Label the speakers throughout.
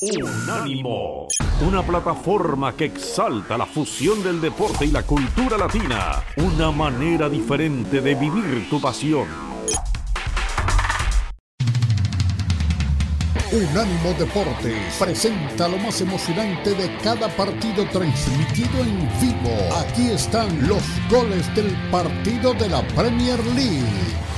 Speaker 1: Unánimo, una plataforma que exalta la fusión del deporte y la cultura latina, una manera diferente de vivir tu pasión.
Speaker 2: Unánimo Deportes presenta lo más emocionante de cada partido transmitido en vivo. Aquí están los goles del partido de la Premier League.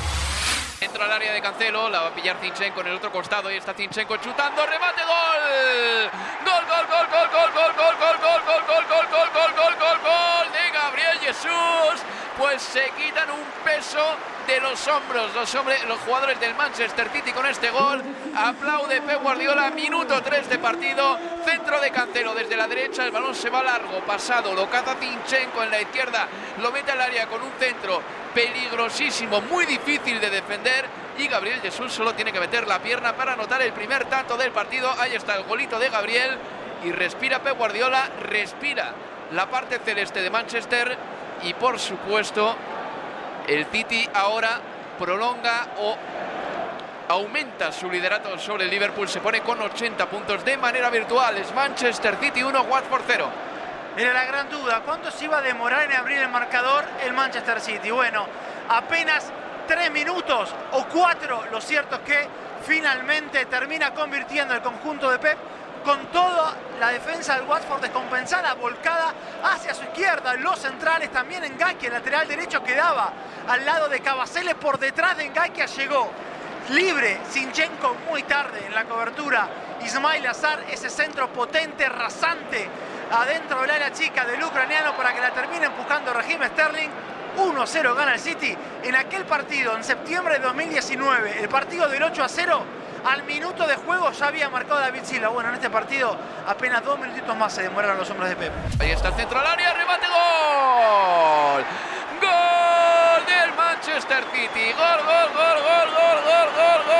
Speaker 3: Entra al área de Cancelo, la va a pillar Zinchenko en el otro costado y está Zinchenko chutando, remate, gol. Gol, gol, gol, gol, gol, gol, gol, gol, gol, gol, gol, gol, gol, gol, gol, gol, Jesús. Pues se quitan un peso de los hombros. Los, hombres, los jugadores del Manchester City con este gol. Aplaude Pep Guardiola, minuto 3 de partido, centro de Cancelo desde la derecha, el balón se va largo, pasado, lo caza Zinchenko en la izquierda, lo mete al área con un centro peligrosísimo, muy difícil de defender. Y Gabriel Jesús solo tiene que meter la pierna para anotar el primer tanto del partido. Ahí está el golito de Gabriel. Y respira Pep Guardiola, respira la parte celeste de Manchester y por supuesto el City ahora prolonga o aumenta su liderato sobre el Liverpool, se pone con 80 puntos de manera virtual. Es Manchester City 1, Watford 0.
Speaker 4: Era la gran duda, ¿cuánto se iba a demorar en abrir el marcador el Manchester City? Bueno, apenas tres minutos o cuatro, lo cierto es que finalmente termina convirtiendo el conjunto de Pep con toda la defensa del Watford descompensada, volcada hacia su izquierda. Los centrales también en Gakia, el lateral derecho quedaba al lado de Cavaceles, por detrás de Gakia llegó libre Sinchenko muy tarde en la cobertura. Ismail Azar, ese centro potente, rasante, adentro del área chica del ucraniano para que la termine empujando Regime Sterling. 1-0 gana el City en aquel partido en septiembre de 2019, el partido del 8 0 al minuto de juego ya había marcado David Silva. Bueno, en este partido apenas dos minutitos más se demoraron los hombres de Pep.
Speaker 3: Ahí está el centro al área, remate, gol. Gol del Manchester City. Gol, gol, gol, gol, gol, gol, gol, gol.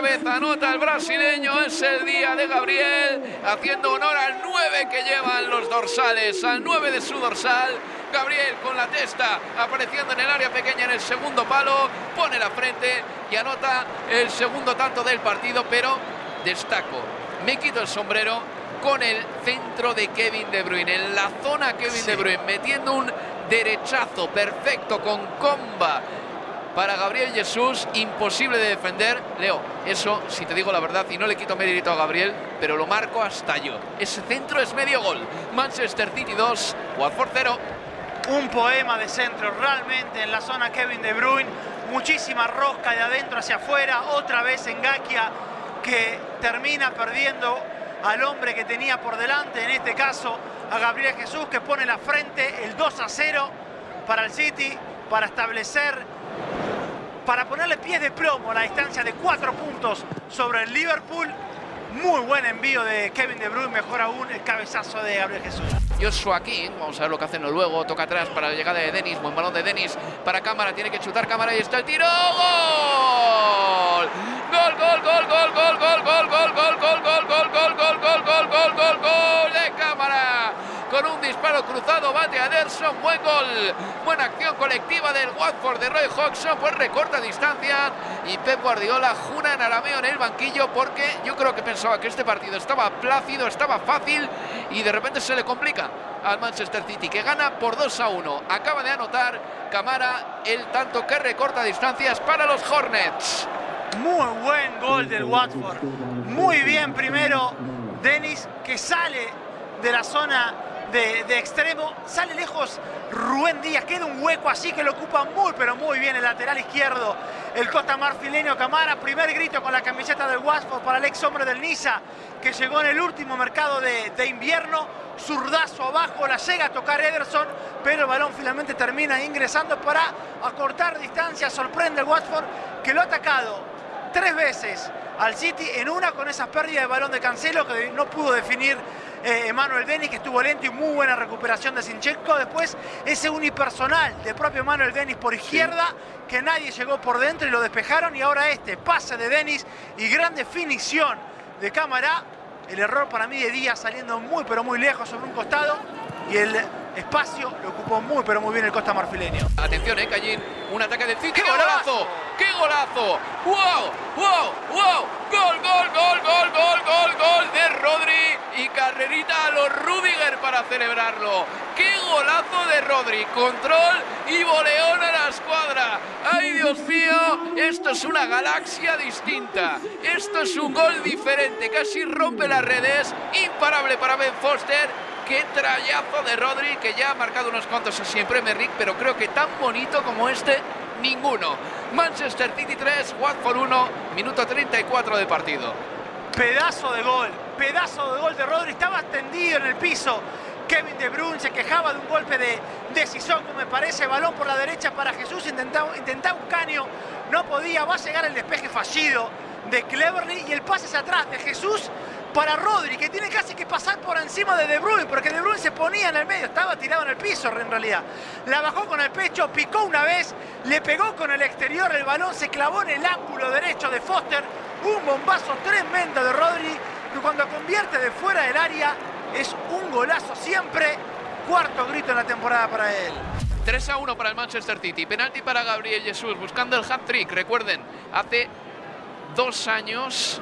Speaker 3: Cabeza anota el brasileño, es el día de Gabriel, haciendo honor al 9 que llevan los dorsales, al 9 de su dorsal. Gabriel con la testa apareciendo en el área pequeña en el segundo palo, pone la frente y anota el segundo tanto del partido, pero destaco, me quito el sombrero con el centro de Kevin De Bruyne, en la zona Kevin De Bruyne, metiendo un derechazo perfecto con comba para Gabriel Jesús, imposible de defender. Leo, eso, si te digo la verdad, y no le quito mérito a Gabriel, pero lo marco hasta yo. Ese centro es medio gol. Manchester City 2, Watford 0
Speaker 4: un poema de centro realmente en la zona Kevin De Bruyne, muchísima rosca de adentro hacia afuera, otra vez en Gakia que termina perdiendo al hombre que tenía por delante, en este caso a Gabriel Jesús que pone la frente el 2 a 0 para el City, para establecer, para ponerle pies de plomo a la distancia de cuatro puntos sobre el Liverpool muy buen envío de Kevin De Bruyne, mejor aún el cabezazo de Gabriel Jesús.
Speaker 3: Joshua King, vamos a ver lo que hacen luego, toca atrás para la llegada de Denis, buen balón de Denis para cámara, tiene que chutar cámara y está el tiro, buen gol, buena acción colectiva del Watford de Roy Hodgson, pues recorta distancia y Pep Guardiola jura en arameo en el banquillo porque yo creo que pensaba que este partido estaba plácido, estaba fácil y de repente se le complica al Manchester City que gana por 2 a 1. Acaba de anotar Camara el tanto que recorta distancias para los Hornets.
Speaker 4: Muy buen gol del Watford. Muy bien primero Denis que sale de la zona de, extremo. Sale lejos Rubén Díaz. Queda un hueco así que lo ocupa muy, pero muy bien el lateral izquierdo. El Costa Marfileño Camara. Primer grito con la camiseta del Watford para el ex hombre del Niza que llegó en el último mercado de, invierno. Zurdazo abajo, la llega a tocar Ederson, pero el balón finalmente termina ingresando para acortar distancia. Sorprende el Watford que lo ha atacado tres veces al City en una con esa pérdida de balón de Cancelo que no pudo definir Emanuel Denis, que estuvo lento y muy buena recuperación de Sinchenko. Después ese unipersonal de propio Emanuel Denis por izquierda, que nadie llegó por dentro y lo despejaron. Y ahora este pase de Denis y gran definición de cámara. El error para mí de Díaz saliendo muy pero muy lejos sobre un costado. Y el espacio lo ocupó muy pero muy bien el Costa Marfileño.
Speaker 3: Atención, eh, Callín. Un ataque del City. ¡Qué golazo! ¡Qué golazo! golazo. ¡Wow! ¡Wow! ¡Wow! ¡Gol, gol, gol, gol, gol, gol, gol de Rodri! Y carrerita a los Rudiger para celebrarlo. ¡Qué golazo de Rodri! Control y boleón a la escuadra. ¡Ay, Dios mío! Esto es una galaxia distinta. Esto es un gol diferente. Casi rompe las redes. Imparable para Ben Foster qué trayazo de Rodri, que ya ha marcado unos cuantos así en Premier pero creo que tan bonito como este, ninguno. Manchester City 3, Watford 1, minuto 34 de partido.
Speaker 4: Pedazo de gol, pedazo de gol de Rodri, estaba tendido en el piso. Kevin De Bruyne se quejaba de un golpe de decisión, como me parece, balón por la derecha para Jesús, intentaba, intentaba un caño, no podía, va a llegar el despeje fallido de Cleverly y el pase hacia atrás de Jesús para Rodri, que tiene casi que pasar por encima de De Bruyne, porque De Bruyne se ponía en el medio, estaba tirado en el piso en realidad. La bajó con el pecho, picó una vez, le pegó con el exterior, el balón se clavó en el ángulo derecho de Foster. Un bombazo tremendo de Rodri, que cuando convierte de fuera del área es un golazo siempre. Cuarto grito en la temporada para él.
Speaker 3: 3 a 1 para el Manchester City. Penalti para Gabriel Jesús, buscando el hat-trick. Recuerden, hace dos años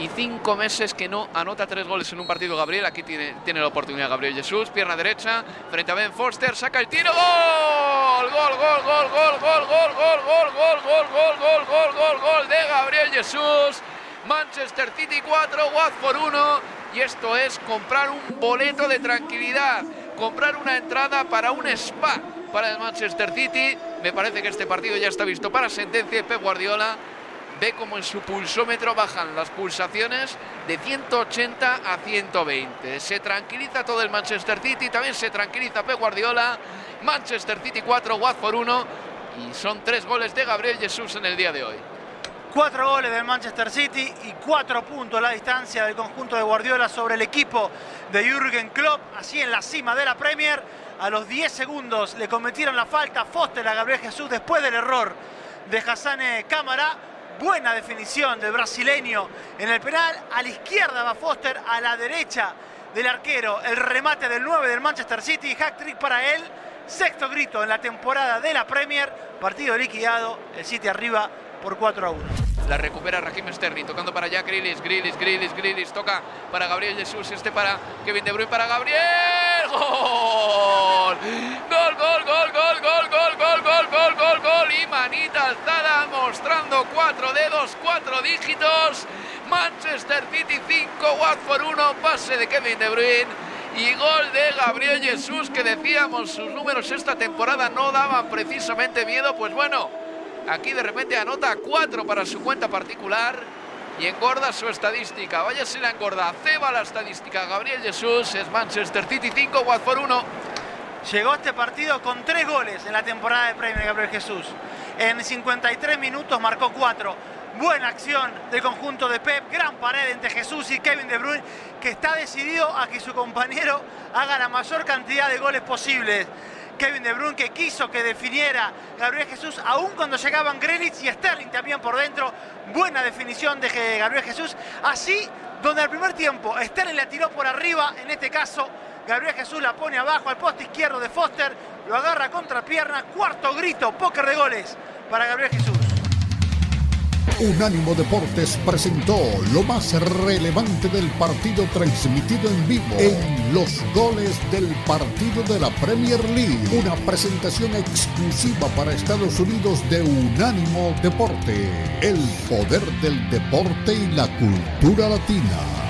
Speaker 3: y cinco meses que no anota tres goles en un partido Gabriel. Aquí tiene, tiene la oportunidad Gabriel Jesús, pierna derecha, frente a Ben Foster, saca el tiro, gol, gol, gol, gol, gol, gol, gol, gol, gol, gol, gol, gol, gol, gol, gol, gol de Gabriel Jesús. Manchester City 4, Watford 1 y esto es comprar un boleto de tranquilidad, comprar una entrada para un spa para el Manchester City. Me parece que este partido ya está visto para sentencia Pep Guardiola ve como en su pulsómetro bajan las pulsaciones de 180 a 120. Se tranquiliza todo el Manchester City, también se tranquiliza Pep Guardiola. Manchester City 4, Watford 1 y son tres goles de Gabriel Jesús en el día de hoy.
Speaker 4: Cuatro goles del Manchester City y cuatro puntos la distancia del conjunto de Guardiola sobre el equipo de Jürgen Klopp, así en la cima de la Premier. A los 10 segundos le cometieron la falta Foster a Gabriel Jesús después del error de Hassan Cámara buena definición del brasileño en el penal. A la izquierda va Foster, a la derecha del arquero. El remate del 9 del Manchester City. Hack trick para él. Sexto grito en la temporada de la Premier. Partido liquidado. El City arriba por 4 a 1.
Speaker 3: La recupera Raheem Sterling, tocando para Jack Grealish, Grealish, Grealish, Grealish, toca para Gabriel Jesús, este para Kevin De Bruyne, para Gabriel, gol, gol, gol, gol, gol, 4, 4 dedos, 4 dígitos. Manchester City 5, Watford 1, pase de Kevin De Bruyne y gol de Gabriel Jesús, que decíamos sus números esta temporada no daban precisamente miedo. Pues bueno, aquí de repente anota 4 para su cuenta particular y engorda su estadística. Vaya si la engorda, ceba la estadística. Gabriel Jesús es Manchester City 5, Watford 1.
Speaker 4: Llegó este partido con tres goles en la temporada de Premier Gabriel Jesús. En 53 minutos marcó cuatro. Buena acción del conjunto de Pep, gran pared entre Jesús y Kevin De Bruyne, que está decidido a que su compañero haga la mayor cantidad de goles posibles. Kevin De Bruyne que quiso que definiera Gabriel Jesús, aún cuando llegaban Grealish y Sterling también por dentro. Buena definición de Gabriel Jesús. Así, donde al primer tiempo Sterling la tiró por arriba, en este caso Gabriel Jesús la pone abajo al poste izquierdo de Foster, lo agarra contra pierna, cuarto grito, póker de goles para Gabriel Jesús.
Speaker 2: Unánimo Deportes presentó lo más relevante del partido transmitido en vivo en los goles del partido de la Premier League. Una presentación exclusiva para Estados Unidos de Unánimo Deporte. El poder del deporte y la cultura latina.